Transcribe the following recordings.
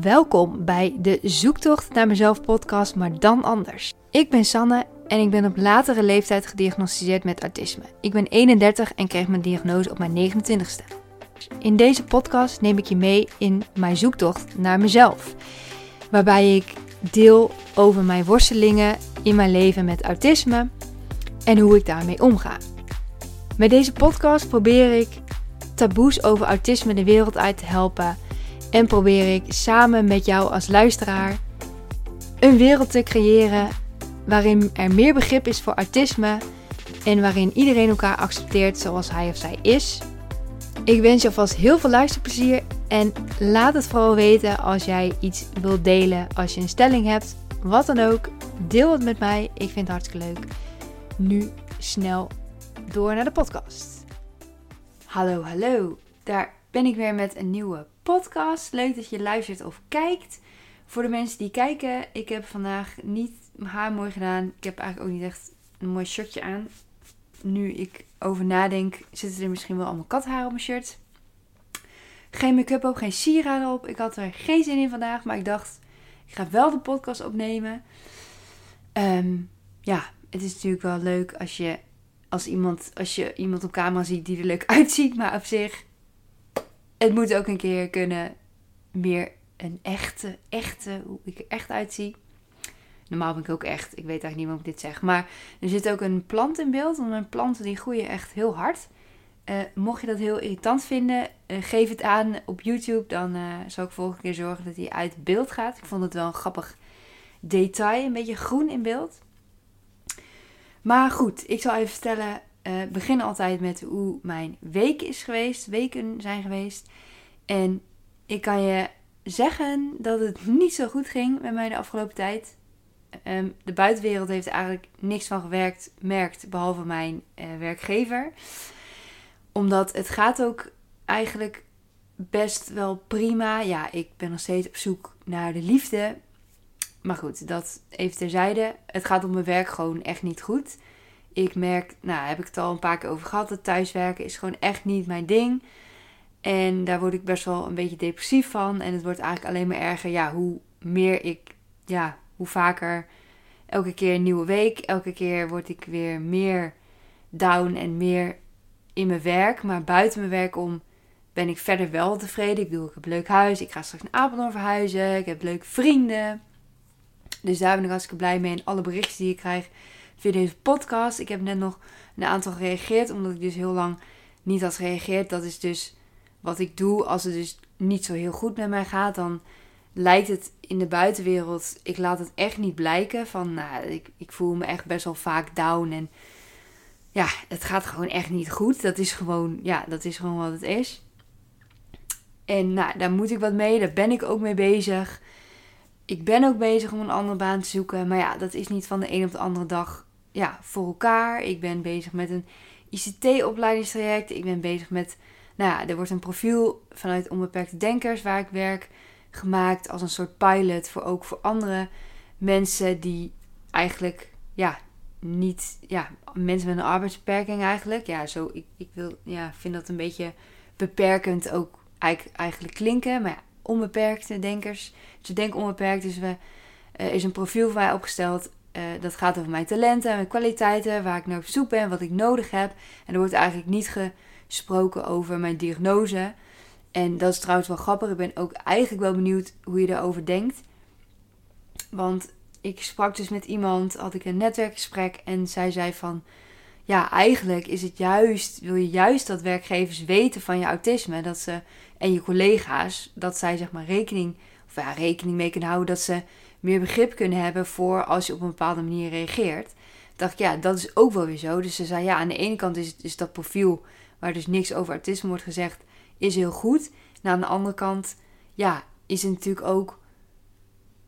Welkom bij de Zoektocht naar mezelf podcast, maar dan anders. Ik ben Sanne en ik ben op latere leeftijd gediagnosticeerd met autisme. Ik ben 31 en kreeg mijn diagnose op mijn 29ste. In deze podcast neem ik je mee in mijn zoektocht naar mezelf, waarbij ik deel over mijn worstelingen in mijn leven met autisme en hoe ik daarmee omga. Met deze podcast probeer ik taboes over autisme de wereld uit te helpen en probeer ik samen met jou als luisteraar een wereld te creëren waarin er meer begrip is voor autisme en waarin iedereen elkaar accepteert zoals hij of zij is. Ik wens je alvast heel veel luisterplezier en laat het vooral weten als jij iets wilt delen, als je een stelling hebt, wat dan ook. Deel het met mij, ik vind het hartstikke leuk. Nu snel door naar de podcast. Hallo, hallo. Daar ben ik weer met een nieuwe podcast. Leuk dat je luistert of kijkt. Voor de mensen die kijken, ik heb vandaag niet mijn haar mooi gedaan. Ik heb eigenlijk ook niet echt een mooi shirtje aan. Nu ik over nadenk, zitten er misschien wel allemaal katharen op mijn shirt. Geen make-up op, geen sieraden op. Ik had er geen zin in vandaag, maar ik dacht, ik ga wel de podcast opnemen. Ehm, ja, het is natuurlijk wel leuk als je, als, iemand, als je iemand op camera ziet die er leuk uitziet. Maar op zich, het moet ook een keer kunnen meer een echte, echte, hoe ik er echt uitzie. Normaal ben ik ook echt. Ik weet eigenlijk niet waarom ik dit zeg. Maar er zit ook een plant in beeld. Want mijn planten die groeien echt heel hard. Uh, mocht je dat heel irritant vinden, uh, geef het aan op YouTube. Dan uh, zal ik volgende keer zorgen dat hij uit beeld gaat. Ik vond het wel een grappig detail. Een beetje groen in beeld. Maar goed, ik zal even vertellen. Uh, begin altijd met hoe mijn week is geweest. Weken zijn geweest. En ik kan je zeggen dat het niet zo goed ging met mij de afgelopen tijd. Um, de buitenwereld heeft eigenlijk niks van gewerkt, merkt, behalve mijn uh, werkgever. Omdat het gaat ook eigenlijk best wel prima. Ja, ik ben nog steeds op zoek naar de liefde. Maar goed, dat even terzijde. Het gaat op mijn werk gewoon echt niet goed. Ik merk, nou heb ik het al een paar keer over gehad, dat thuiswerken is gewoon echt niet mijn ding. En daar word ik best wel een beetje depressief van. En het wordt eigenlijk alleen maar erger. Ja, hoe meer ik, ja, hoe vaker elke keer een nieuwe week. Elke keer word ik weer meer down en meer in mijn werk. Maar buiten mijn werk om ben ik verder wel tevreden. Ik bedoel, ik heb een leuk huis. Ik ga straks naar Apeldoorn verhuizen. Ik heb leuke vrienden. Dus daar ben ik hartstikke blij mee. En alle berichten die ik krijg via deze podcast. Ik heb net nog een aantal gereageerd. Omdat ik dus heel lang niet had gereageerd. Dat is dus wat ik doe. Als het dus niet zo heel goed met mij gaat. Dan lijkt het in de buitenwereld. Ik laat het echt niet blijken. Van nou, ik, ik voel me echt best wel vaak down. En ja, het gaat gewoon echt niet goed. Dat is gewoon, ja, dat is gewoon wat het is. En nou, daar moet ik wat mee. Daar ben ik ook mee bezig. Ik ben ook bezig om een andere baan te zoeken. Maar ja, dat is niet van de een op de andere dag ja, voor elkaar. Ik ben bezig met een ICT-opleidingstraject. Ik ben bezig met, nou ja, er wordt een profiel vanuit Onbeperkte Denkers waar ik werk gemaakt als een soort pilot voor ook voor andere mensen die eigenlijk, ja, niet, ja, mensen met een arbeidsbeperking eigenlijk. Ja, zo, ik, ik wil, ja, vind dat een beetje beperkend ook eigenlijk klinken. Maar ja, onbeperkte denkers. Dus denk onbeperkt. Dus we, uh, is een profiel voor mij opgesteld. Uh, dat gaat over mijn talenten, mijn kwaliteiten, waar ik naar op zoek ben, wat ik nodig heb. En er wordt eigenlijk niet gesproken over mijn diagnose. En dat is trouwens wel grappig. Ik ben ook eigenlijk wel benieuwd hoe je daarover denkt. Want ik sprak dus met iemand, had ik een netwerkgesprek en zij zei van... Ja, eigenlijk is het juist, wil je juist dat werkgevers weten van je autisme. Dat ze, en je collega's, dat zij zeg maar rekening, of ja, rekening mee kunnen houden. Dat ze meer begrip kunnen hebben voor als je op een bepaalde manier reageert. Dacht ik, ja, dat is ook wel weer zo. Dus ze zei, ja, aan de ene kant is, is dat profiel waar dus niks over autisme wordt gezegd, is heel goed. En aan de andere kant, ja, is het natuurlijk ook,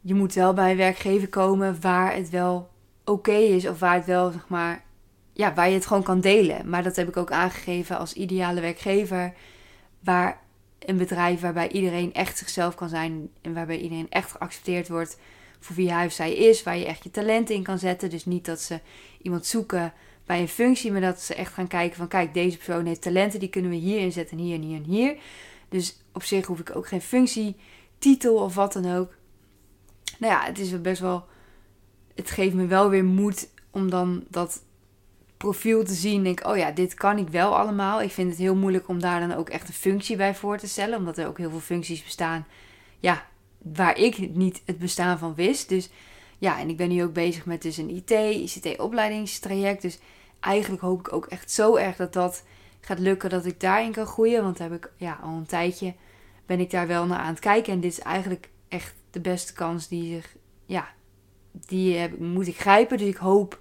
je moet wel bij een werkgever komen waar het wel oké is. Of waar het wel, zeg maar, ja, waar je het gewoon kan delen. Maar dat heb ik ook aangegeven als ideale werkgever. Waar een bedrijf waarbij iedereen echt zichzelf kan zijn. En waarbij iedereen echt geaccepteerd wordt voor wie hij of zij is. Waar je echt je talenten in kan zetten. Dus niet dat ze iemand zoeken bij een functie. Maar dat ze echt gaan kijken van kijk, deze persoon heeft talenten. Die kunnen we hier inzetten, hier en hier en hier. Dus op zich hoef ik ook geen functietype titel of wat dan ook. Nou ja, het is best wel. Het geeft me wel weer moed om dan dat profiel te zien. Denk, oh ja, dit kan ik wel allemaal. Ik vind het heel moeilijk om daar dan ook echt een functie bij voor te stellen. Omdat er ook heel veel functies bestaan. Ja, waar ik niet het bestaan van wist. Dus ja, en ik ben nu ook bezig met dus een IT, ICT-opleidingstraject. Dus eigenlijk hoop ik ook echt zo erg dat dat gaat lukken, dat ik daarin kan groeien. Want heb ik ja, al een tijdje ben ik daar wel naar aan het kijken. En dit is eigenlijk echt de beste kans die zich, ja, die moet ik grijpen. Dus ik hoop,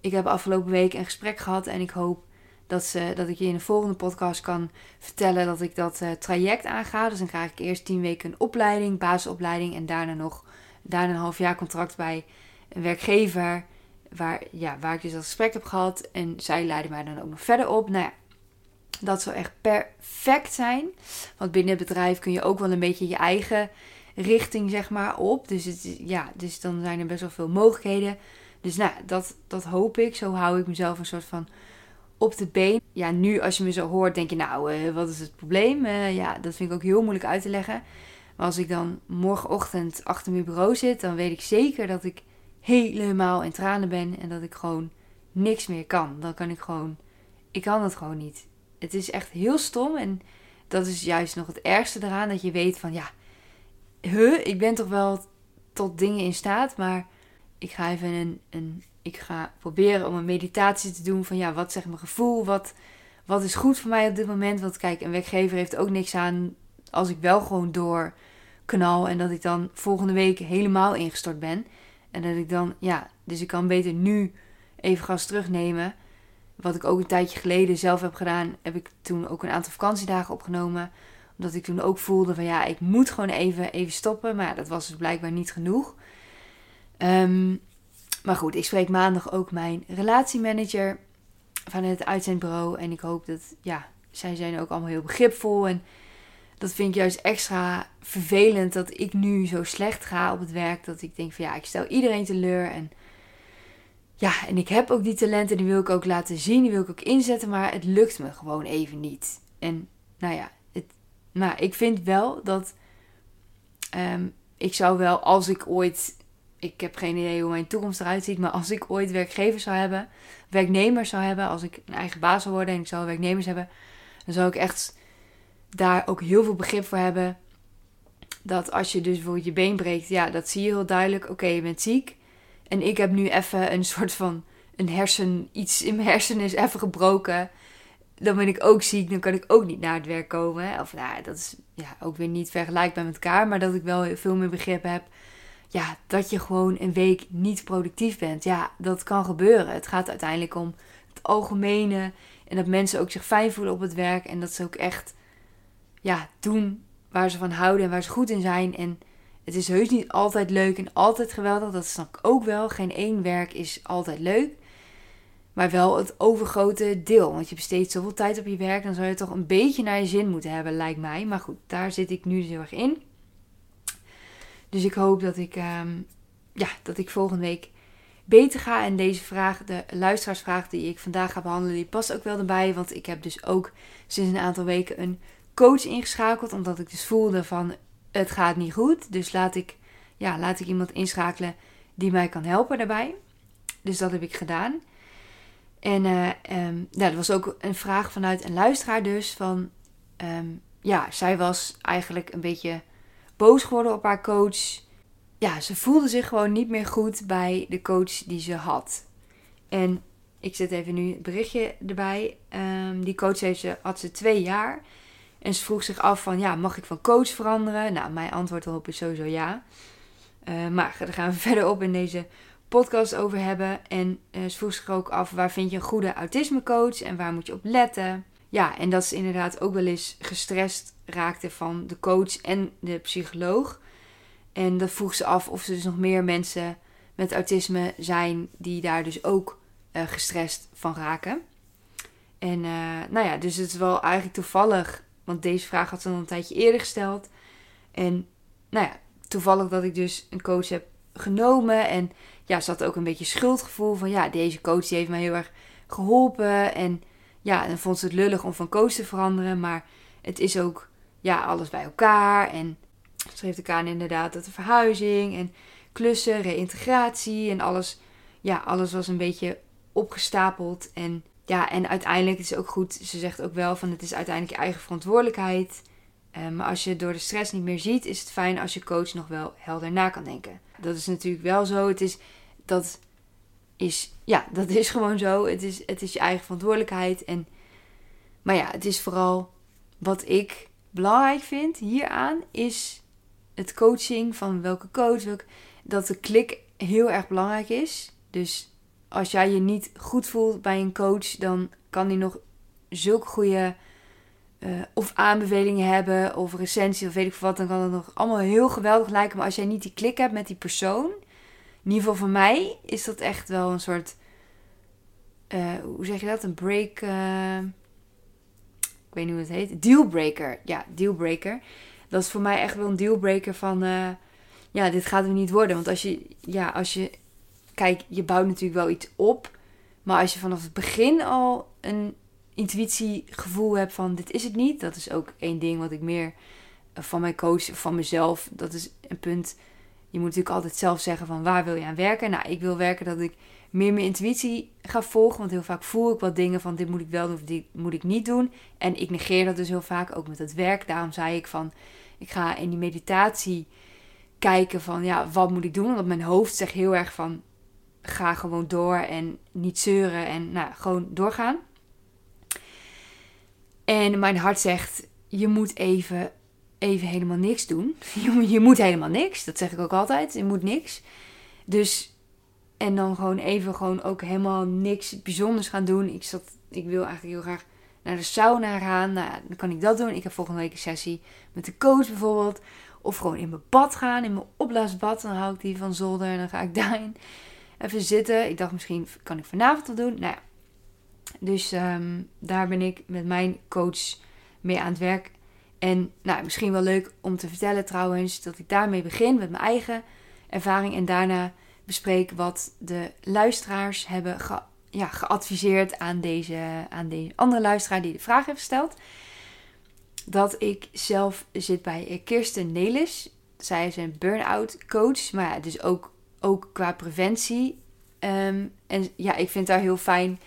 ik heb afgelopen week een gesprek gehad en ik hoop dat, ze, dat ik je in de volgende podcast kan vertellen dat ik dat uh, traject aanga. Dus dan krijg ik eerst tien weken een opleiding, basisopleiding en daarna nog daarna een half jaar contract bij een werkgever. Waar, ja, waar ik dus dat gesprek heb gehad. En zij leiden mij dan ook nog verder op. Nou ja, dat zou echt perfect zijn. Want binnen het bedrijf kun je ook wel een beetje je eigen richting, zeg maar, op. Dus, het, ja, dus dan zijn er best wel veel mogelijkheden. Dus nou, dat, dat hoop ik. Zo hou ik mezelf een soort van op de been. Ja, nu als je me zo hoort, denk je, nou, uh, wat is het probleem? Uh, ja, dat vind ik ook heel moeilijk uit te leggen. Maar als ik dan morgenochtend achter mijn bureau zit, dan weet ik zeker dat ik helemaal in tranen ben en dat ik gewoon niks meer kan. Dan kan ik gewoon, ik kan het gewoon niet. Het is echt heel stom en dat is juist nog het ergste eraan dat je weet van ja, huh, ik ben toch wel tot dingen in staat, maar ik ga even een, een ik ga proberen om een meditatie te doen van ja, wat zegt mijn gevoel, wat, wat is goed voor mij op dit moment. Want kijk, een werkgever heeft ook niks aan als ik wel gewoon door knal en dat ik dan volgende week helemaal ingestort ben. En dat ik dan, ja, dus ik kan beter nu even gas terugnemen. Wat ik ook een tijdje geleden zelf heb gedaan, heb ik toen ook een aantal vakantiedagen opgenomen. Omdat ik toen ook voelde van ja, ik moet gewoon even, even stoppen. Maar ja, dat was dus blijkbaar niet genoeg. Um, maar goed, ik spreek maandag ook mijn relatiemanager van het uitzendbureau. En ik hoop dat, ja, zij zijn ook allemaal heel begripvol. En dat vind ik juist extra vervelend dat ik nu zo slecht ga op het werk. Dat ik denk van ja, ik stel iedereen teleur. En ja, en ik heb ook die talenten, die wil ik ook laten zien, die wil ik ook inzetten. Maar het lukt me gewoon even niet. En nou ja, het, maar ik vind wel dat um, ik zou wel, als ik ooit ik heb geen idee hoe mijn toekomst eruit ziet. Maar als ik ooit werkgevers zou hebben, werknemers zou hebben, als ik een eigen baas zou worden en ik zou werknemers hebben, dan zou ik echt daar ook heel veel begrip voor hebben. Dat als je dus bijvoorbeeld je been breekt, ja, dat zie je heel duidelijk. Oké, je bent ziek. En ik heb nu even een soort van een hersen, iets in mijn hersenen is even gebroken. Dan ben ik ook ziek, dan kan ik ook niet naar het werk komen. Of nou, dat is ja, ook weer niet vergelijkbaar met elkaar, maar dat ik wel veel meer begrip heb ja, dat je gewoon een week niet productief bent. Ja, dat kan gebeuren. Het gaat uiteindelijk om het algemene. En dat mensen ook zich fijn voelen op het werk. En dat ze ook echt ja, doen waar ze van houden en waar ze goed in zijn. En het is heus niet altijd leuk en altijd geweldig. Dat snap ik ook wel. Geen één werk is altijd leuk. Maar wel het overgrote deel. Want je besteedt zoveel tijd op je werk. Dan zou je toch een beetje naar je zin moeten hebben, lijkt mij. Maar goed, daar zit ik nu dus heel erg in. Dus ik hoop dat ik, ehm, ja, dat ik volgende week beter ga. En deze vraag, de luisteraarsvraag die ik vandaag ga behandelen, die past ook wel erbij. Want ik heb dus ook sinds een aantal weken een coach ingeschakeld. Omdat ik dus voelde van het gaat niet goed. Dus laat ik, ja, laat ik iemand inschakelen die mij kan helpen daarbij. Dus dat heb ik gedaan. En uh, ja, dat was ook een vraag vanuit een luisteraar dus. Van, ehm, ja, zij was eigenlijk een beetje boos geworden op haar coach. Ja, ze voelde zich gewoon niet meer goed bij de coach die ze had. En ik zet even nu het berichtje erbij. Ehm, die coach heeft ze, had ze twee jaar. En ze vroeg zich af van, ja, mag ik van coach veranderen? Nou, mijn antwoord erop is sowieso ja. Uh, maar daar gaan we verder op in deze podcast over hebben. En uh, ze vroeg zich ook af, waar vind je een goede autismecoach? En waar moet je op letten? Ja, en dat ze inderdaad ook wel eens gestrest raakte van de coach en de psycholoog. En dat vroeg ze af of er dus nog meer mensen met autisme zijn die daar dus ook uh, gestrest van raken. En uh, nou ja, dus het is wel eigenlijk toevallig, want deze vraag had ze al een tijdje eerder gesteld. En nou ja, toevallig dat ik dus een coach heb genomen. En ja, ze had ook een beetje schuldgevoel van ja, deze coach die heeft mij heel erg geholpen. En ja, dan vond ze het lullig om van coach te veranderen. Maar het is ook ja, alles bij elkaar. En schreef de Kaan inderdaad dat de verhuizing en klussen, reïntegratie en alles, ja, alles was een beetje opgestapeld. En ja, en uiteindelijk is het ook goed, ze zegt ook wel van het is uiteindelijk je eigen verantwoordelijkheid. Uh, maar als je door de stress niet meer ziet, is het fijn als je coach nog wel helder na kan denken. Dat is natuurlijk wel zo. Het is, dat is, ja, dat is gewoon zo. Het is, het is je eigen verantwoordelijkheid. En, maar ja, het is vooral wat ik belangrijk vind hieraan, is het coaching van welke coach. dat de klik heel erg belangrijk is. Dus als jij je niet goed voelt bij een coach, dan kan die nog zulke goede uh, of aanbevelingen hebben of recensie of weet ik wat, dan kan het nog allemaal heel geweldig lijken. Maar als jij niet die klik hebt met die persoon, in ieder geval voor mij, is dat echt wel een soort, uh, hoe zeg je dat? Een break, uh, ik weet niet hoe het heet, dealbreaker. Ja, dealbreaker. Dat is voor mij echt wel een dealbreaker van, ja, dit gaat er niet worden. Want als je, ja, als je, kijk, je bouwt natuurlijk wel iets op. Maar als je vanaf het begin al een intuïtiegevoel heb van dit is het niet. Dat is ook één ding wat ik meer eh, van mijn coach, van mezelf. Dat is een punt. Je moet natuurlijk altijd zelf zeggen van waar wil je aan werken. Nou, ik wil werken dat ik meer mijn intuïtie ga volgen. Want heel vaak voel ik wat dingen van dit moet ik wel doen of dit moet ik niet doen. En ik negeer dat dus heel vaak ook met het werk. Daarom zei ik van ik ga in die meditatie kijken van ja, wat moet ik doen? Want mijn hoofd zegt heel erg van ga gewoon door en niet zeuren en nou, gewoon doorgaan. En mijn hart zegt, je moet even, even helemaal niks doen. Je, je moet helemaal niks. Dat zeg ik ook altijd. Je moet niks. Dus, en dan gewoon even gewoon ook helemaal niks bijzonders gaan doen. Ik, zat, ik wil eigenlijk heel graag naar de sauna gaan. Nou, dan kan ik dat doen. Ik heb volgende week een sessie met de coach bijvoorbeeld. Of gewoon in mijn bad gaan, in mijn opblaasbad. Dan hou ik die van zolder en dan ga ik daarin even zitten. Ik dacht misschien kan ik vanavond wat doen. Nou ja, dus um, daar ben ik met mijn coach mee aan het werk. En nou, misschien wel leuk om te vertellen trouwens dat ik daarmee begin met mijn eigen ervaring. En daarna bespreek wat de luisteraars hebben ja, geadviseerd aan deze, aan deze andere luisteraar die de vraag heeft gesteld. Dat ik zelf zit bij Kirsten Nelis. Zij is een burn-out coach, maar ja, dus ook, ook qua preventie. Um, en ja, ik vind haar heel fijn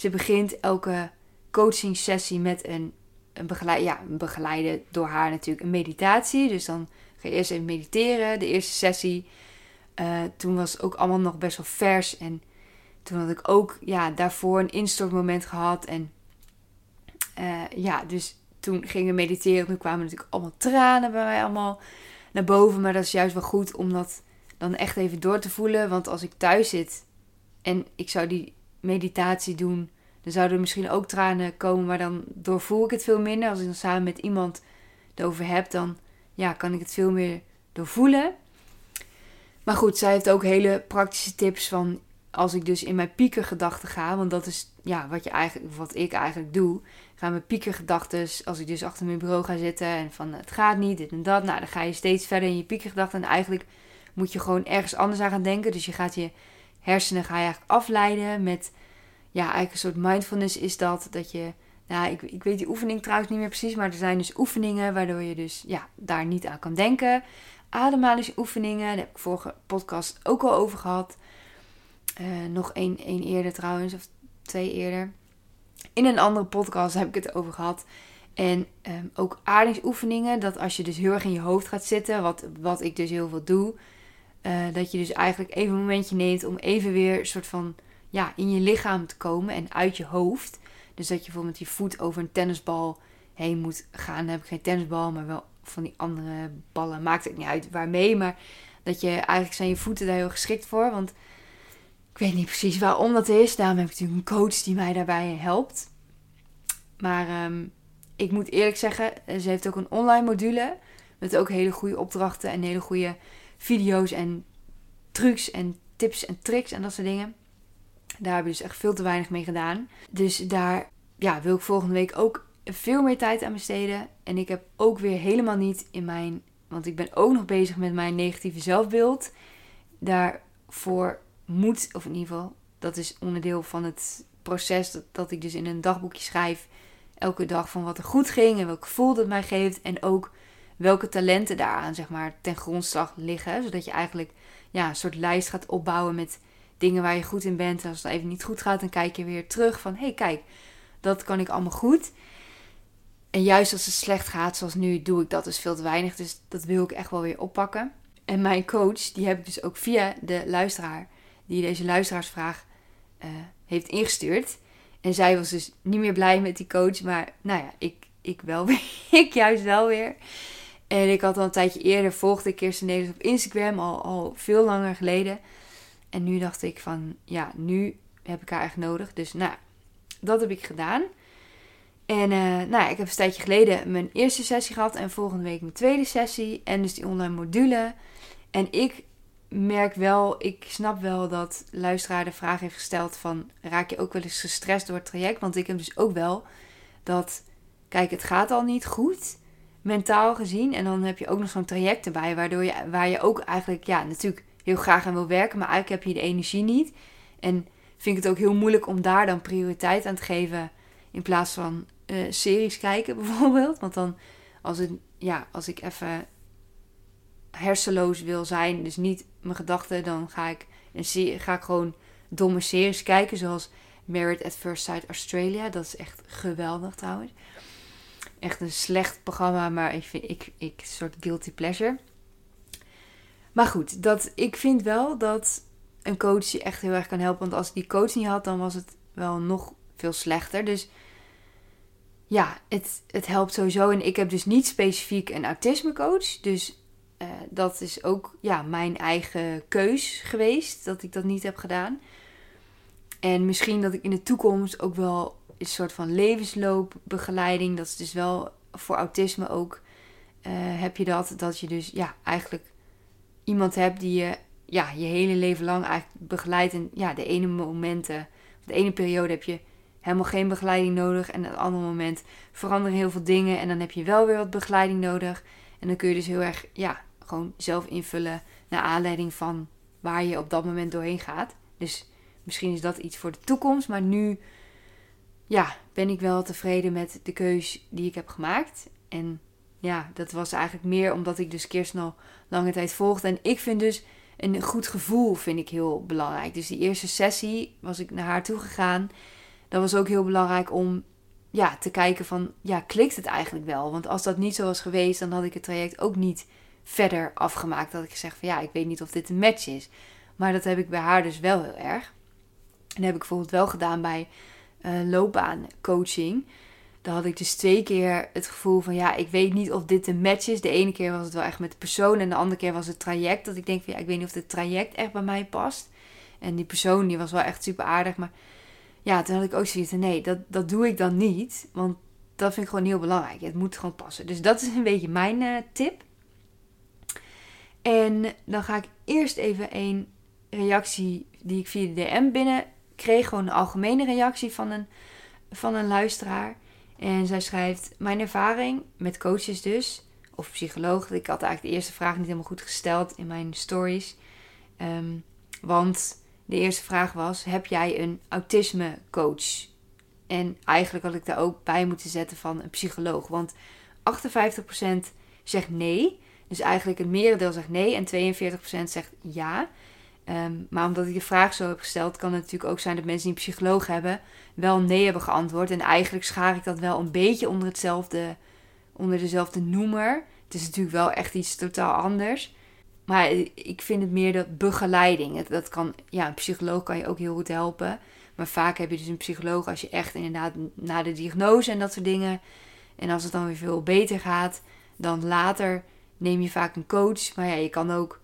ze begint elke coaching sessie met een, een, begeleid, ja, een begeleide door haar natuurlijk een meditatie. Dus dan ga je eerst even mediteren. De eerste sessie, uh, toen was ook allemaal nog best wel vers. En toen had ik ook ja, daarvoor een instortmoment gehad. En uh, ja, dus toen gingen we mediteren. Toen kwamen natuurlijk allemaal tranen bij mij allemaal naar boven. Maar dat is juist wel goed om dat dan echt even door te voelen. Want als ik thuis zit en ik zou die meditatie doen, dan zouden er misschien ook tranen komen, maar dan doorvoel ik het veel minder. Als ik dan samen met iemand erover heb, dan ja, kan ik het veel meer doorvoelen. Maar goed, zij heeft ook hele praktische tips van als ik dus in mijn piekergedachten ga, want dat is ja, wat, je eigenlijk, wat ik eigenlijk doe. Ga mijn piekergedachten, als ik dus achter mijn bureau ga zitten en van het gaat niet, dit en dat. Nou, dan ga je steeds verder in je piekergedachten en eigenlijk moet je gewoon ergens anders aan gaan denken. Dus je gaat je hersenen ga je eigenlijk afleiden met, ja, eigenlijk een soort mindfulness is dat, dat je, nou, ik, ik weet die oefening trouwens niet meer precies, maar er zijn dus oefeningen waardoor je dus, ja, daar niet aan kan denken. Ademhalingsoefeningen, daar heb ik vorige podcast ook al over gehad. Uh, nog één, één eerder trouwens, of twee eerder. In een andere podcast heb ik het over gehad. En um, ook aardingsoefeningen, dat als je dus heel erg in je hoofd gaat zitten, wat, wat ik dus heel veel doe, uh, dat je dus eigenlijk even een momentje neemt om even weer een soort van ja, in je lichaam te komen en uit je hoofd. Dus dat je bijvoorbeeld je voet over een tennisbal heen moet gaan. Dan heb ik geen tennisbal, maar wel van die andere ballen. Maakt het niet uit waarmee. Maar dat je eigenlijk zijn je voeten daar heel geschikt voor. Want ik weet niet precies waarom dat is. Daarom heb ik natuurlijk een coach die mij daarbij helpt. Maar um, ik moet eerlijk zeggen, ze heeft ook een online module. Met ook hele goede opdrachten en hele goede video's en trucs en tips en tricks en dat soort dingen. Daar heb ik dus echt veel te weinig mee gedaan. Dus daar ja, wil ik volgende week ook veel meer tijd aan besteden. En ik heb ook weer helemaal niet in mijn. Want ik ben ook nog bezig met mijn negatieve zelfbeeld. Daarvoor moet, of in ieder geval, dat is onderdeel van het proces dat, dat ik dus in een dagboekje schrijf. Elke dag van wat er goed ging en welk gevoel dat mij geeft. En ook welke talenten daaraan zeg maar ten grondslag liggen. Zodat je eigenlijk ja, een soort lijst gaat opbouwen met dingen waar je goed in bent. En als het even niet goed gaat, dan kijk je weer terug van hé hey, kijk, dat kan ik allemaal goed. En juist als het slecht gaat, zoals nu, doe ik dat dus veel te weinig. Dus dat wil ik echt wel weer oppakken. En mijn coach, die heb ik dus ook via de luisteraar, die deze luisteraarsvraag uh, heeft ingestuurd. En zij was dus niet meer blij met die coach, maar nou ja, ik, ik wel weer. ik juist wel weer. En ik had al een tijdje eerder, volgde ik Kirsten Nederlands op Instagram, al, al veel langer geleden. En nu dacht ik van, ja, nu heb ik haar echt nodig. Dus nou, dat heb ik gedaan. En uh, nou, ik heb een tijdje geleden mijn eerste sessie gehad en volgende week mijn tweede sessie. En dus die online module. En ik merk wel, ik snap wel dat luisteraar de vraag heeft gesteld van... Raak je ook wel eens gestrest door het traject? Want ik heb dus ook wel dat... Kijk, het gaat al niet goed, mentaal gezien. En dan heb je ook nog zo'n traject erbij, waardoor je, waar je ook eigenlijk, ja, natuurlijk heel graag aan wil werken. Maar eigenlijk heb je de energie niet. En vind ik het ook heel moeilijk om daar dan prioriteit aan te geven... In plaats van uh, series kijken bijvoorbeeld. Want dan, als, het, ja, als ik even hersenloos wil zijn, dus niet mijn gedachten, dan ga ik, een ga ik gewoon domme series kijken. Zoals Married at First Sight Australia. Dat is echt geweldig trouwens. Echt een slecht programma, maar ik vind ik, ik soort guilty pleasure. Maar goed, dat, ik vind wel dat een coach je echt heel erg kan helpen. Want als ik die coach niet had, dan was het wel nog veel slechter. Dus ja, het, het helpt sowieso. En ik heb dus niet specifiek een autismecoach. Dus uh, dat is ook ja, mijn eigen keus geweest dat ik dat niet heb gedaan. En misschien dat ik in de toekomst ook wel een soort van levensloopbegeleiding. Dat is dus wel voor autisme ook. Uh, heb je dat, dat je dus ja, eigenlijk iemand hebt die je ja, je hele leven lang eigenlijk begeleidt. En ja, de ene momenten, de ene periode heb je helemaal geen begeleiding nodig. En op een ander moment veranderen heel veel dingen. En dan heb je wel weer wat begeleiding nodig. En dan kun je dus heel erg, ja, gewoon zelf invullen naar aanleiding van waar je op dat moment doorheen gaat. Dus misschien is dat iets voor de toekomst. Maar nu, ja, ben ik wel tevreden met de keus die ik heb gemaakt. En ja, dat was eigenlijk meer omdat ik dus Kirsten lange tijd volgde. En ik vind dus een goed gevoel vind ik heel belangrijk. Dus die eerste sessie was ik naar haar toe gegaan dat was ook heel belangrijk om ja, te kijken van, ja, klikt het eigenlijk wel? Want als dat niet zo was geweest, dan had ik het traject ook niet verder afgemaakt. Dat ik gezegd van, ja, ik weet niet of dit een match is. Maar dat heb ik bij haar dus wel heel erg. En dat heb ik bijvoorbeeld wel gedaan bij uh, loopbaancoaching. Dan had ik dus twee keer het gevoel van, ja, ik weet niet of dit een match is. De ene keer was het wel echt met de persoon en de andere keer was het traject. Dat ik denk van, ja, ik weet niet of dit traject echt bij mij past. En die persoon, die was wel echt super aardig, maar ja, toen had ik ook zoiets nee, dat, dat doe ik dan niet. Want dat vind ik gewoon heel belangrijk. Het moet gewoon passen. Dus dat is een beetje mijn uh, tip. En dan ga ik eerst even een reactie die ik via de DM binnen kreeg. Gewoon een algemene reactie van een, van een luisteraar. En zij schrijft: Mijn ervaring met coaches dus, of psycholoog. Ik had eigenlijk de eerste vraag niet helemaal goed gesteld in mijn stories. Um, want de eerste vraag was: heb jij een autisme coach? En eigenlijk had ik daar ook bij moeten zetten van een psycholoog. Want 58% zegt nee. Dus eigenlijk het merendeel zegt nee en 42% zegt ja. Ehm, maar omdat ik de vraag zo heb gesteld, kan het natuurlijk ook zijn dat mensen die een psycholoog hebben, wel nee hebben geantwoord. En eigenlijk schaar ik dat wel een beetje onder hetzelfde, onder dezelfde noemer. Het is natuurlijk wel echt iets totaal anders. Maar ik vind het meer dat begeleiding. Dat kan, ja, een psycholoog kan je ook heel goed helpen. Maar vaak heb je dus een psycholoog als je echt inderdaad na de diagnose en dat soort dingen. En als het dan weer veel beter gaat, dan later neem je vaak een coach. Maar ja, je kan ook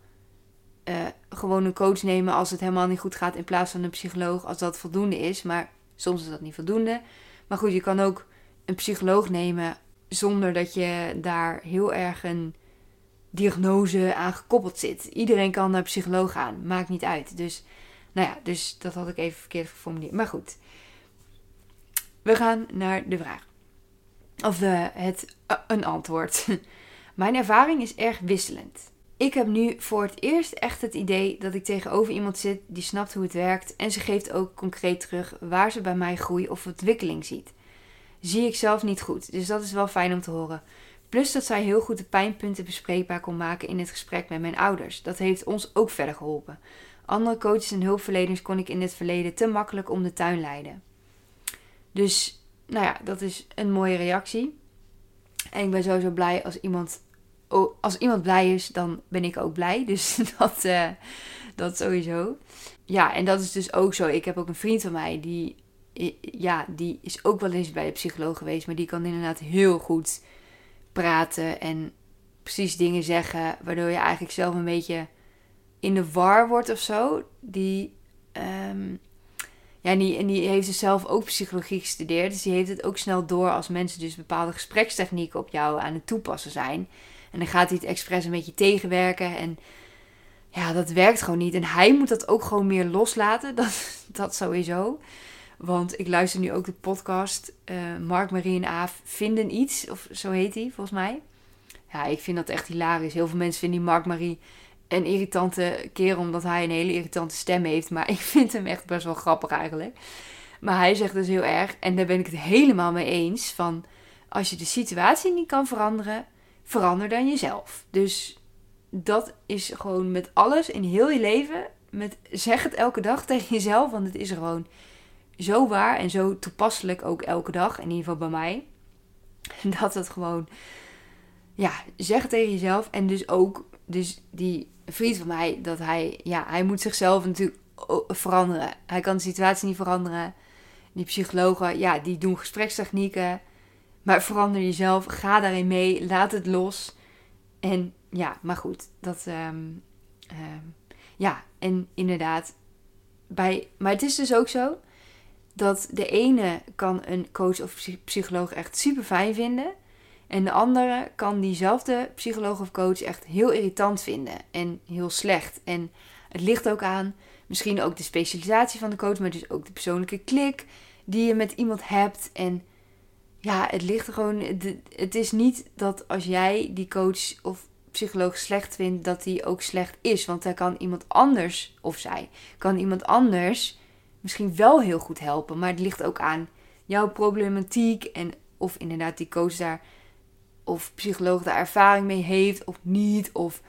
uh, gewoon een coach nemen als het helemaal niet goed gaat in plaats van een psycholoog als dat voldoende is. Maar soms is dat niet voldoende. Maar goed, je kan ook een psycholoog nemen zonder dat je daar heel erg een diagnose aan gekoppeld zit. Iedereen kan naar psycholoog gaan, maakt niet uit. Dus, nou ja, dus dat had ik even verkeerd geformuleerd. Maar goed, we gaan naar de vraag. Of uh, het, uh, een antwoord. Mijn ervaring is erg wisselend. Ik heb nu voor het eerst echt het idee dat ik tegenover iemand zit die snapt hoe het werkt en ze geeft ook concreet terug waar ze bij mij groei of ontwikkeling ziet. Zie ik zelf niet goed, dus dat is wel fijn om te horen. Plus dat zij heel goed de pijnpunten bespreekbaar kon maken in het gesprek met mijn ouders. Dat heeft ons ook verder geholpen. Andere coaches en hulpverleners kon ik in het verleden te makkelijk om de tuin leiden. Dus, nou ja, dat is een mooie reactie. En ik ben sowieso blij als iemand, als iemand blij is, dan ben ik ook blij. Dus dat, uh, dat sowieso. Ja, en dat is dus ook zo. Ik heb ook een vriend van mij die, ja, die is ook wel eens bij de psycholoog geweest, maar die kan inderdaad heel goed praten en precies dingen zeggen, waardoor je eigenlijk zelf een beetje in de war wordt of zo. Die, um, ja, en die, en die heeft dus zelf ook psychologie gestudeerd, dus die heeft het ook snel door als mensen dus bepaalde gesprekstechnieken op jou aan het toepassen zijn. En dan gaat hij het expres een beetje tegenwerken en ja, dat werkt gewoon niet. En hij moet dat ook gewoon meer loslaten, dat, dat sowieso. Want ik luister nu ook de podcast uh, Mark, Marie en Aaf vinden iets. Of zo heet hij, volgens mij. Ja, ik vind dat echt hilarisch. Heel veel mensen vinden Mark Marie een irritante kerel omdat hij een hele irritante stem heeft. Maar ik vind hem echt best wel grappig eigenlijk. Maar hij zegt dus heel erg, en daar ben ik het helemaal mee eens, van als je de situatie niet kan veranderen, verander dan jezelf. Dus dat is gewoon met alles in heel je leven, met zeg het elke dag tegen jezelf, want het is gewoon zo waar en zo toepasselijk ook elke dag, in ieder geval bij mij. Dat het gewoon, ja, zeg tegen jezelf. En dus ook, dus die vriend van mij, dat hij, ja, hij moet zichzelf natuurlijk veranderen. Hij kan de situatie niet veranderen. Die psychologen, ja, die doen gesprekstechnieken. Maar verander jezelf, ga daarin mee, laat het los. En ja, maar goed, dat, um, ja, en inderdaad, bij, maar het is dus ook zo dat de ene kan een coach of psycholoog echt super fijn vinden. En de andere kan diezelfde psycholoog of coach echt heel irritant vinden en heel slecht. En het ligt ook aan misschien ook de specialisatie van de coach, maar dus ook de persoonlijke klik die je met iemand hebt. En ja, het ligt gewoon. Het is niet dat als jij die coach of psycholoog slecht vindt, dat die ook slecht is. Want hij kan iemand anders, of zij, kan iemand anders misschien wel heel goed helpen. Maar het ligt ook aan jouw problematiek en of inderdaad die coach daar of psycholoog daar ervaring mee heeft of niet. Of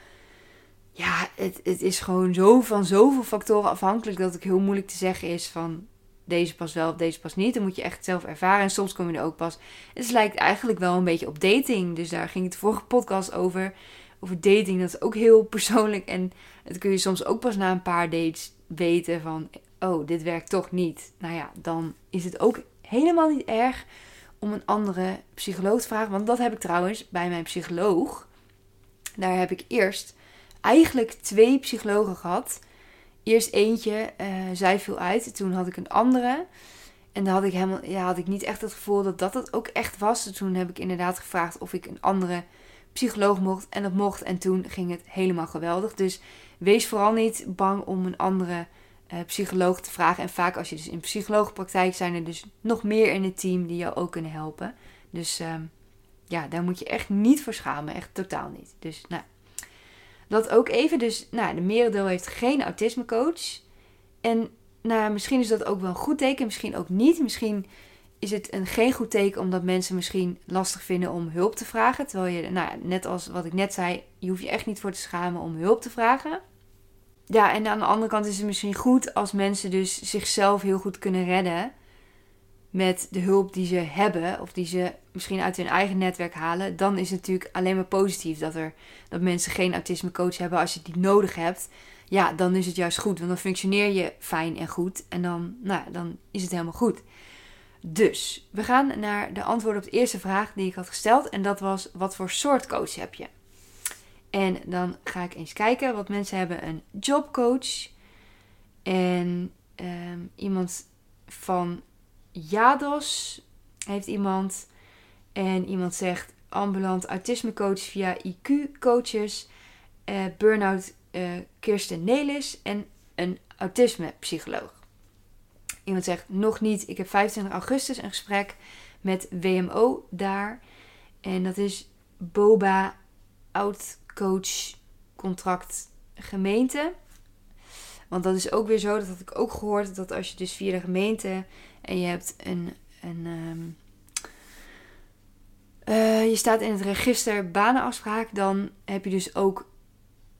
ja, het, het is gewoon zo van zoveel factoren afhankelijk dat het heel moeilijk te zeggen is van deze pas wel of deze pas niet. Dan moet je echt zelf ervaren. En soms kom je er ook pas. Het lijkt eigenlijk wel een beetje op dating. Dus daar ging het vorige podcast over. Over dating. Dat is ook heel persoonlijk. En dat kun je soms ook pas na een paar dates weten van oh, dit werkt toch niet. Nou ja, dan is het ook helemaal niet erg om een andere psycholoog te vragen. Want dat heb ik trouwens bij mijn psycholoog. Daar heb ik eerst eigenlijk twee psychologen gehad. Eerst eentje, uh, zij viel uit. Toen had ik een andere. En dan had ik, helemaal, ja, had ik niet echt het gevoel dat dat het ook echt was. Toen heb ik inderdaad gevraagd of ik een andere psycholoog mocht. En dat mocht. En toen ging het helemaal geweldig. Dus wees vooral niet bang om een andere uh, psycholoog te vragen. En vaak als je dus in psycholoogpraktijk zijn er dus nog meer in het team die jou ook kunnen helpen. Dus uh, ja, daar moet je echt niet voor schamen. Echt totaal niet. Dus nou, dat ook even. Dus nou, de merendeel heeft geen autismecoach. En nou, misschien is dat ook wel een goed teken, misschien ook niet. Misschien is het een geen goed teken omdat mensen misschien lastig vinden om hulp te vragen. Terwijl je, nou, net als wat ik net zei, je hoeft je echt niet voor te schamen om hulp te vragen ja, en aan de andere kant is het misschien goed als mensen dus zichzelf heel goed kunnen redden met de hulp die ze hebben of die ze misschien uit hun eigen netwerk halen, dan is het natuurlijk alleen maar positief dat er dat mensen geen autisme coach hebben als je die nodig hebt. Ja, dan is het juist goed, want dan functioneer je fijn en goed en dan, nou, dan is het helemaal goed. Dus we gaan naar de antwoord op de eerste vraag die ik had gesteld en dat was wat voor soort coach heb je? En dan ga ik eens kijken, wat mensen hebben een jobcoach. En ehm, iemand van Jados heeft iemand. En iemand zegt ambulant autismecoach via IQ-coaches. Uh, Burnout uh, Kirsten Nelis en een autisme-psycholoog. Iemand zegt nog niet. Ik heb 25 augustus een gesprek met WMO daar. En dat is Boba Oud coach, contract, gemeente. Want dat is ook weer zo, dat had ik ook gehoord, dat als je dus via de gemeente en je hebt een, een, um, eh, je staat in het register banenafspraak, dan heb je dus ook.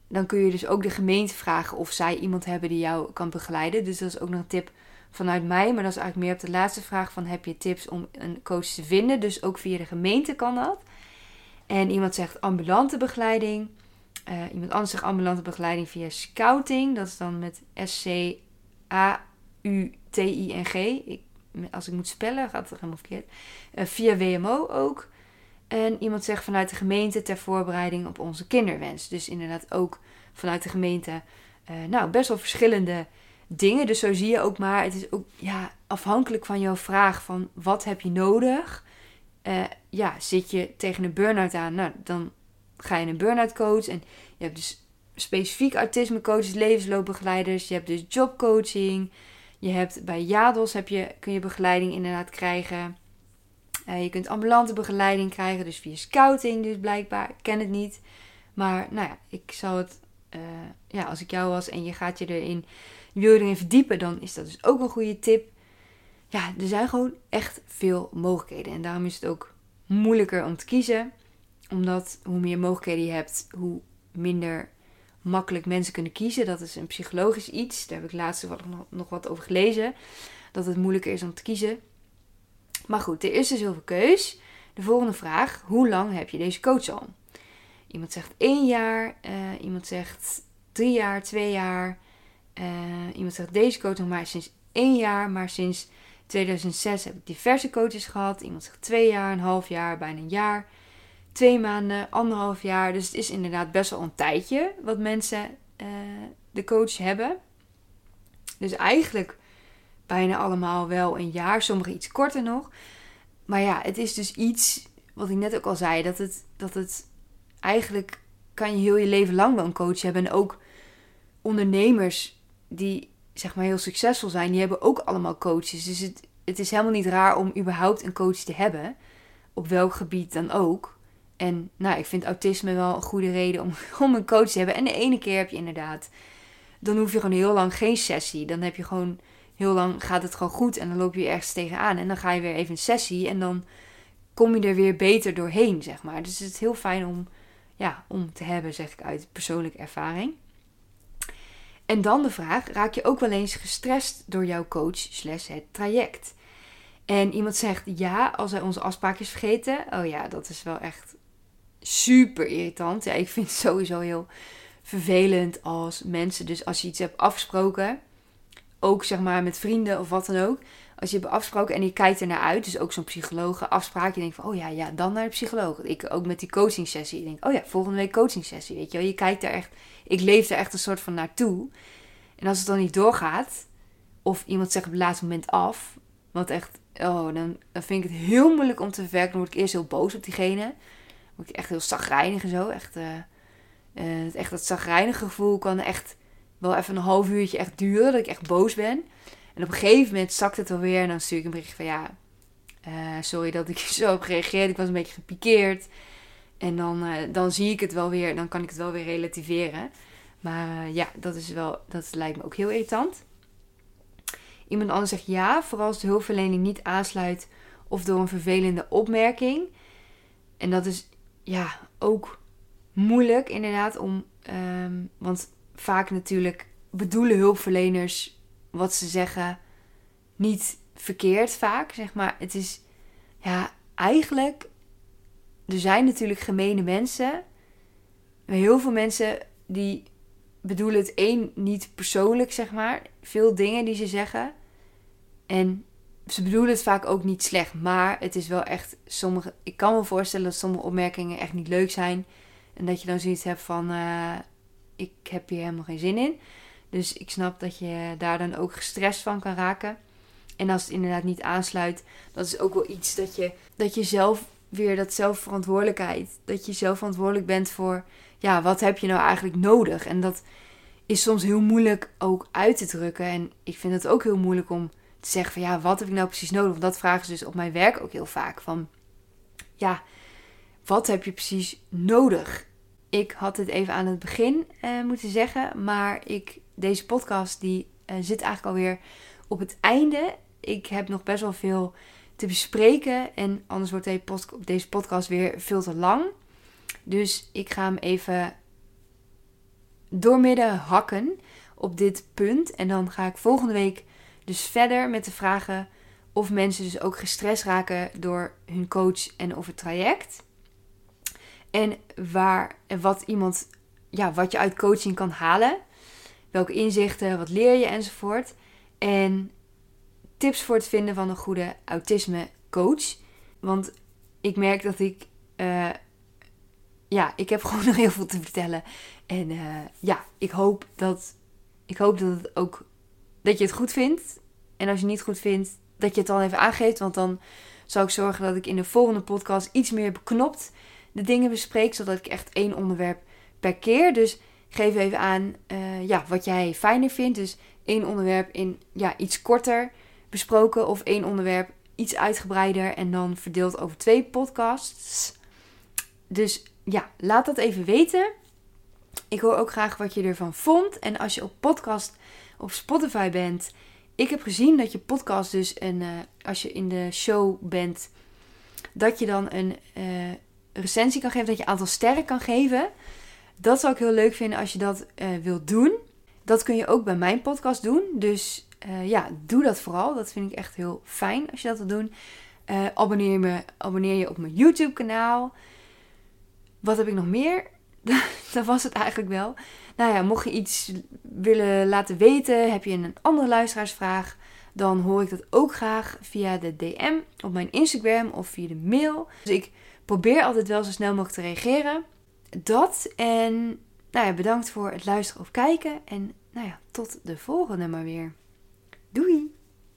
Dan kun je dus ook de gemeente vragen of zij iemand hebben die jou kan begeleiden. Dus dat is ook nog een tip vanuit mij. Maar dat is eigenlijk meer op de laatste vraag van heb je tips om een coach te vinden. Dus ook via de gemeente kan dat. En iemand zegt ambulante begeleiding. Uh, iemand anders zegt ambulante begeleiding via scouting. Dat is dan met S-C-A-U-T-I-N-G. Als ik moet spellen, gaat het helemaal verkeerd. Uh, via WMO ook. En iemand zegt vanuit de gemeente ter voorbereiding op onze kinderwens. Dus inderdaad ook vanuit de gemeente. Uh, nou, best wel verschillende dingen. Dus zo zie je ook maar. Het is ook ja, afhankelijk van jouw vraag van wat heb je nodig. Uh, ja, zit je tegen een burn-out aan, nou, dan ga je een burn-out coach. En je hebt dus specifiek autisme coaches, levensloopbegeleiders. Je hebt dus jobcoaching. Je hebt bij Jados heb je, kun je begeleiding inderdaad krijgen. Uh, je kunt ambulante begeleiding krijgen, dus via scouting dus blijkbaar. Ik ken het niet. Maar nou ja, ik zou het, uh, ja, als ik jou was en je gaat je erin, je je erin verdiepen, dan is dat dus ook een goede tip. Ja, er zijn gewoon echt veel mogelijkheden. En daarom is het ook moeilijker om te kiezen. Omdat hoe meer mogelijkheden je hebt, hoe minder makkelijk mensen kunnen kiezen. Dat is een psychologisch iets. Daar heb ik laatst nog wat over gelezen. Dat het moeilijker is om te kiezen. Maar goed, er is dus heel veel keus. De volgende vraag: hoe lang heb je deze coach al? Iemand zegt één jaar, uh, iemand zegt drie jaar, twee jaar. Uh, iemand zegt deze coach nog maar sinds één jaar, maar sinds 2006 heb ik diverse coaches gehad. Iemand zegt twee jaar, een half jaar, bijna een jaar. Twee maanden, anderhalf jaar. Dus het is inderdaad best wel een tijdje wat mensen uh, de coach hebben. Dus eigenlijk bijna allemaal wel een jaar, sommige iets korter nog. Maar ja, het is dus iets, wat ik net ook al zei, dat het, dat het eigenlijk kan je heel je leven lang wel een coach hebben. En ook ondernemers die zeg maar heel succesvol zijn, die hebben ook allemaal coaches. Dus het, het is helemaal niet raar om überhaupt een coach te hebben, op welk gebied dan ook. En nou, ik vind autisme wel een goede reden om, om een coach te hebben. En de ene keer heb je inderdaad, dan hoef je gewoon heel lang geen sessie. Dan heb je gewoon heel lang gaat het gewoon goed en dan loop je ergens tegenaan. En dan ga je weer even een sessie en dan kom je er weer beter doorheen, zeg maar. Dus het is heel fijn om, ja, om te hebben, zeg ik uit persoonlijke ervaring. En dan de vraag, raak je ook wel eens gestrest door jouw coach slash het traject? En iemand zegt ja, als hij onze afspraakjes vergeten. Oh ja, dat is wel echt super irritant. Ja, ik vind het sowieso heel vervelend als mensen, dus als je iets hebt afgesproken ook zeg maar met vrienden of wat dan ook. Als je hebt afgesproken en je kijkt er naar uit, dus ook zo'n psycholoog afspraak, je denkt van, oh ja, ja, dan naar de psycholoog. Ik ook met die coaching sessie, ik denk, oh ja, volgende week coaching sessie, weet je wel. Je kijkt er echt, ik leef er echt een soort van naartoe. En als het dan niet doorgaat, of iemand zegt op het laatste moment af, wat echt, oh, dan, dan vind ik het heel moeilijk om te verwerken. Dan word ik eerst heel boos op diegene. Dan word ik echt heel zagrijnig en zo. Echt, uh, echt dat zagrijnige gevoel kan echt wel even een half uurtje echt duren. Dat ik echt boos ben. En op een gegeven moment zakt het alweer. En dan stuur ik een bericht van ja, uh, sorry dat ik zo heb gereageerd. Ik was een beetje gepikeerd. En dan, uh, dan zie ik het wel weer. Dan kan ik het wel weer relativeren. Maar uh, ja, dat, is wel, dat lijkt me ook heel irritant. Iemand anders zegt ja, vooral als de hulpverlening niet aansluit of door een vervelende opmerking. En dat is ja ook moeilijk inderdaad om. Um, want vaak natuurlijk bedoelen hulpverleners wat ze zeggen niet verkeerd vaak, zeg maar. Het is, ja, eigenlijk, er zijn natuurlijk gemene mensen. Maar heel veel mensen die bedoelen het één niet persoonlijk, zeg maar. Veel dingen die ze zeggen. En ze bedoelen het vaak ook niet slecht. Maar het is wel echt sommige. Ik kan me voorstellen dat sommige opmerkingen echt niet leuk zijn. En dat je dan zoiets hebt van. Uh, ik heb hier helemaal geen zin in. Dus ik snap dat je daar dan ook gestrest van kan raken. En als het inderdaad niet aansluit, dat is ook wel iets dat je, dat je zelf weer dat zelfverantwoordelijkheid. Dat je zelf verantwoordelijk bent voor, ja, wat heb je nou eigenlijk nodig? En dat is soms heel moeilijk ook uit te drukken. En ik vind het ook heel moeilijk om te zeggen van, ja, wat heb ik nou precies nodig? Want dat vragen ze dus op mijn werk ook heel vaak. Van, ja, wat heb je precies nodig? Ik had het even aan het begin uh, moeten zeggen, maar ik, deze podcast die uh, zit eigenlijk alweer op het einde. Ik heb nog best wel veel te bespreken. En anders wordt deze podcast weer veel te lang. Dus ik ga hem even doormidden hakken op dit punt. En dan ga ik volgende week dus verder met de vragen of mensen dus ook gestrest raken door hun coach en of het traject. En waar en wat iemand, ja, wat je uit coaching kan halen. Welke inzichten, wat leer je enzovoort. En tips voor het vinden van een goede autisme coach. Want ik merk dat ik, uh, ja, ik heb gewoon nog heel veel te vertellen. En uh, ja, ik hoop dat, ik hoop dat het ook, dat je het goed vindt. En als je het niet goed vindt, dat je het dan even aangeeft. Want dan zal ik zorgen dat ik in de volgende podcast iets meer beknopt de dingen bespreek. Zodat ik echt één onderwerp per keer. Dus geef even aan uh, ja, wat jij fijner vindt. Dus één onderwerp in ja, iets korter besproken. Of één onderwerp iets uitgebreider. En dan verdeeld over twee podcasts. Dus ja, laat dat even weten. Ik hoor ook graag wat je ervan vond. En als je op podcast op Spotify bent ik heb gezien dat je podcast dus een, uh, als je in de show bent, dat je dan een uh, recensie kan geven, dat je een aantal sterren kan geven. Dat zou ik heel leuk vinden als je dat uh, wilt doen. Dat kun je ook bij mijn podcast doen. Dus ja, doe dat vooral. Dat vind ik echt heel fijn als je dat wilt doen. abonneer, me, abonneer je op mijn YouTube kanaal. Wat heb ik nog meer? dat was het eigenlijk wel. Nou ja, mocht je iets willen laten weten, heb je een andere luisteraarsvraag, dan hoor ik dat ook graag via de DM op mijn Instagram of via de mail. Dus ik probeer altijd wel zo snel mogelijk te reageren. Dat en nou ja, bedankt voor het luisteren of kijken. En nou ja, tot de volgende maar weer. Doei!